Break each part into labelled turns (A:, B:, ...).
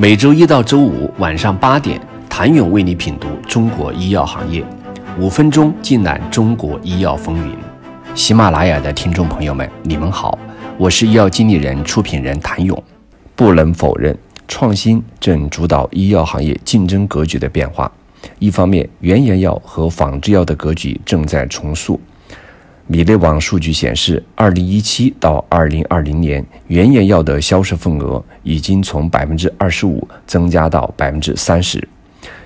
A: 每周一到周五晚上八点，谭勇为你品读中国医药行业，五分钟尽览中国医药风云。喜马拉雅的听众朋友们，你们好，我是医药经理人、出品人谭勇。不能否认，创新正主导医药行业竞争格局的变化。一方面，原研药和仿制药的格局正在重塑。米内网数据显示，二零一七到二零二零年，原研药的销售份额已经从百分之二十五增加到百分之三十。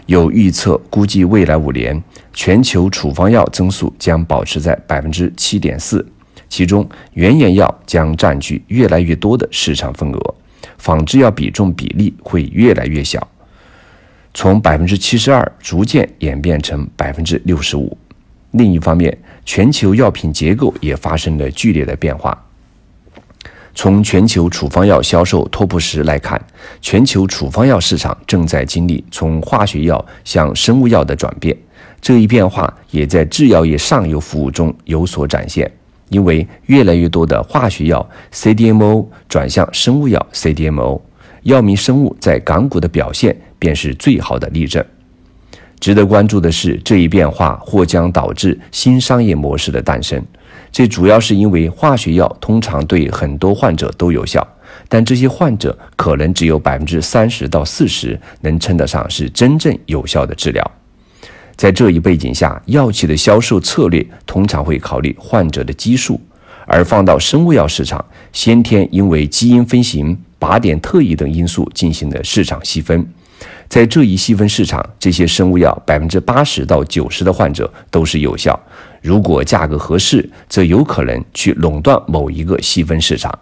A: 有预测估计，未来五年全球处方药增速将保持在百分之七点四，其中原研药将占据越来越多的市场份额，仿制药比重比例会越来越小，从百分之七十二逐渐演变成百分之六十五。另一方面，全球药品结构也发生了剧烈的变化。从全球处方药销售 TOP 十来看，全球处方药市场正在经历从化学药向生物药的转变。这一变化也在制药业上游服务中有所展现，因为越来越多的化学药 CDMO 转向生物药 CDMO，药明生物在港股的表现便是最好的例证。值得关注的是，这一变化或将导致新商业模式的诞生。这主要是因为化学药通常对很多患者都有效，但这些患者可能只有百分之三十到四十能称得上是真正有效的治疗。在这一背景下，药企的销售策略通常会考虑患者的基数，而放到生物药市场，先天因为基因分型、靶点特异等因素进行的市场细分。在这一细分市场，这些生物药百分之八十到九十的患者都是有效。如果价格合适，则有可能去垄断某一个细分市场。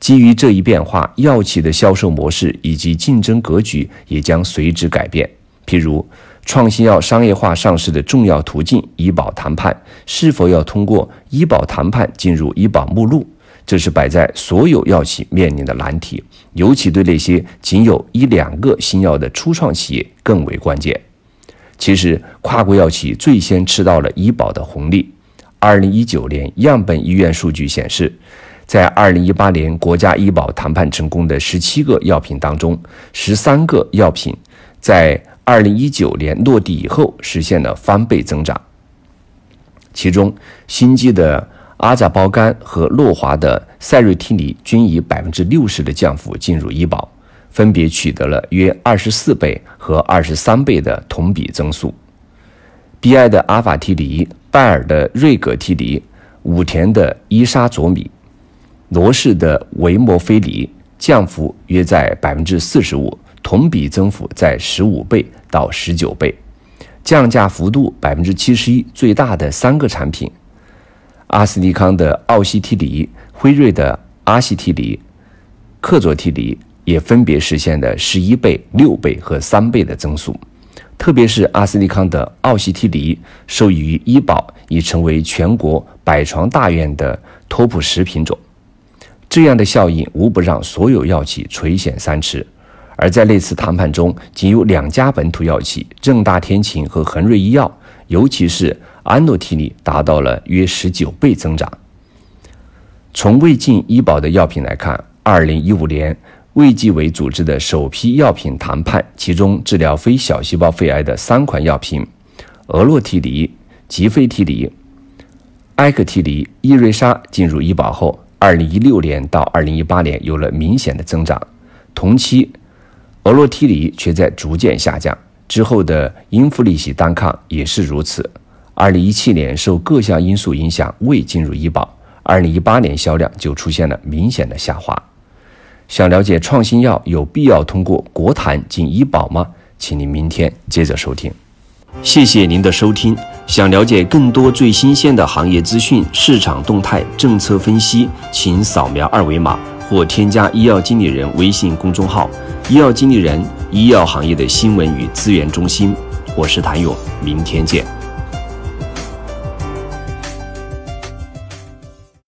A: 基于这一变化，药企的销售模式以及竞争格局也将随之改变。譬如，创新药商业化上市的重要途径——医保谈判，是否要通过医保谈判进入医保目录？这是摆在所有药企面临的难题，尤其对那些仅有一两个新药的初创企业更为关键。其实，跨国药企最先吃到了医保的红利。二零一九年样本医院数据显示，在二零一八年国家医保谈判成功的十七个药品当中，十三个药品在二零一九年落地以后实现了翻倍增长。其中，新机的。阿扎包干和诺华的赛瑞替尼均以百分之六十的降幅进入医保，分别取得了约二十四倍和二十三倍的同比增速。BI 的阿法替尼、拜耳的瑞格替尼、武田的伊沙佐米、罗氏的维摩菲尼降幅约在百分之四十五，同比增幅在十五倍到十九倍，降价幅度百分之七十一最大的三个产品。阿斯利康的奥西替尼、辉瑞的阿西替尼、克佐替尼也分别实现了十一倍、六倍和三倍的增速。特别是阿斯利康的奥西替尼受益于医保，已成为全国百床大院的托普十品种。这样的效应无不让所有药企垂涎三尺。而在那次谈判中，仅有两家本土药企正大天晴和恒瑞医药，尤其是。安诺替尼达到了约十九倍增长。从未进医保的药品来看，二零一五年卫计委组织的首批药品谈判，其中治疗非小细胞肺癌的三款药品——俄洛替尼、吉非替尼、埃克替尼、伊瑞莎进入医保后，二零一六年到二零一八年有了明显的增长。同期，俄洛替尼却在逐渐下降。之后的英夫利喜单抗也是如此。二零一七年受各项因素影响未进入医保，二零一八年销量就出现了明显的下滑。想了解创新药有必要通过国谈进医保吗？请您明天接着收听。谢谢您的收听。想了解更多最新鲜的行业资讯、市场动态、政策分析，请扫描二维码或添加医药经理人微信公众号“医药经理人”——医药行业的新闻与资源中心。我是谭勇，明天见。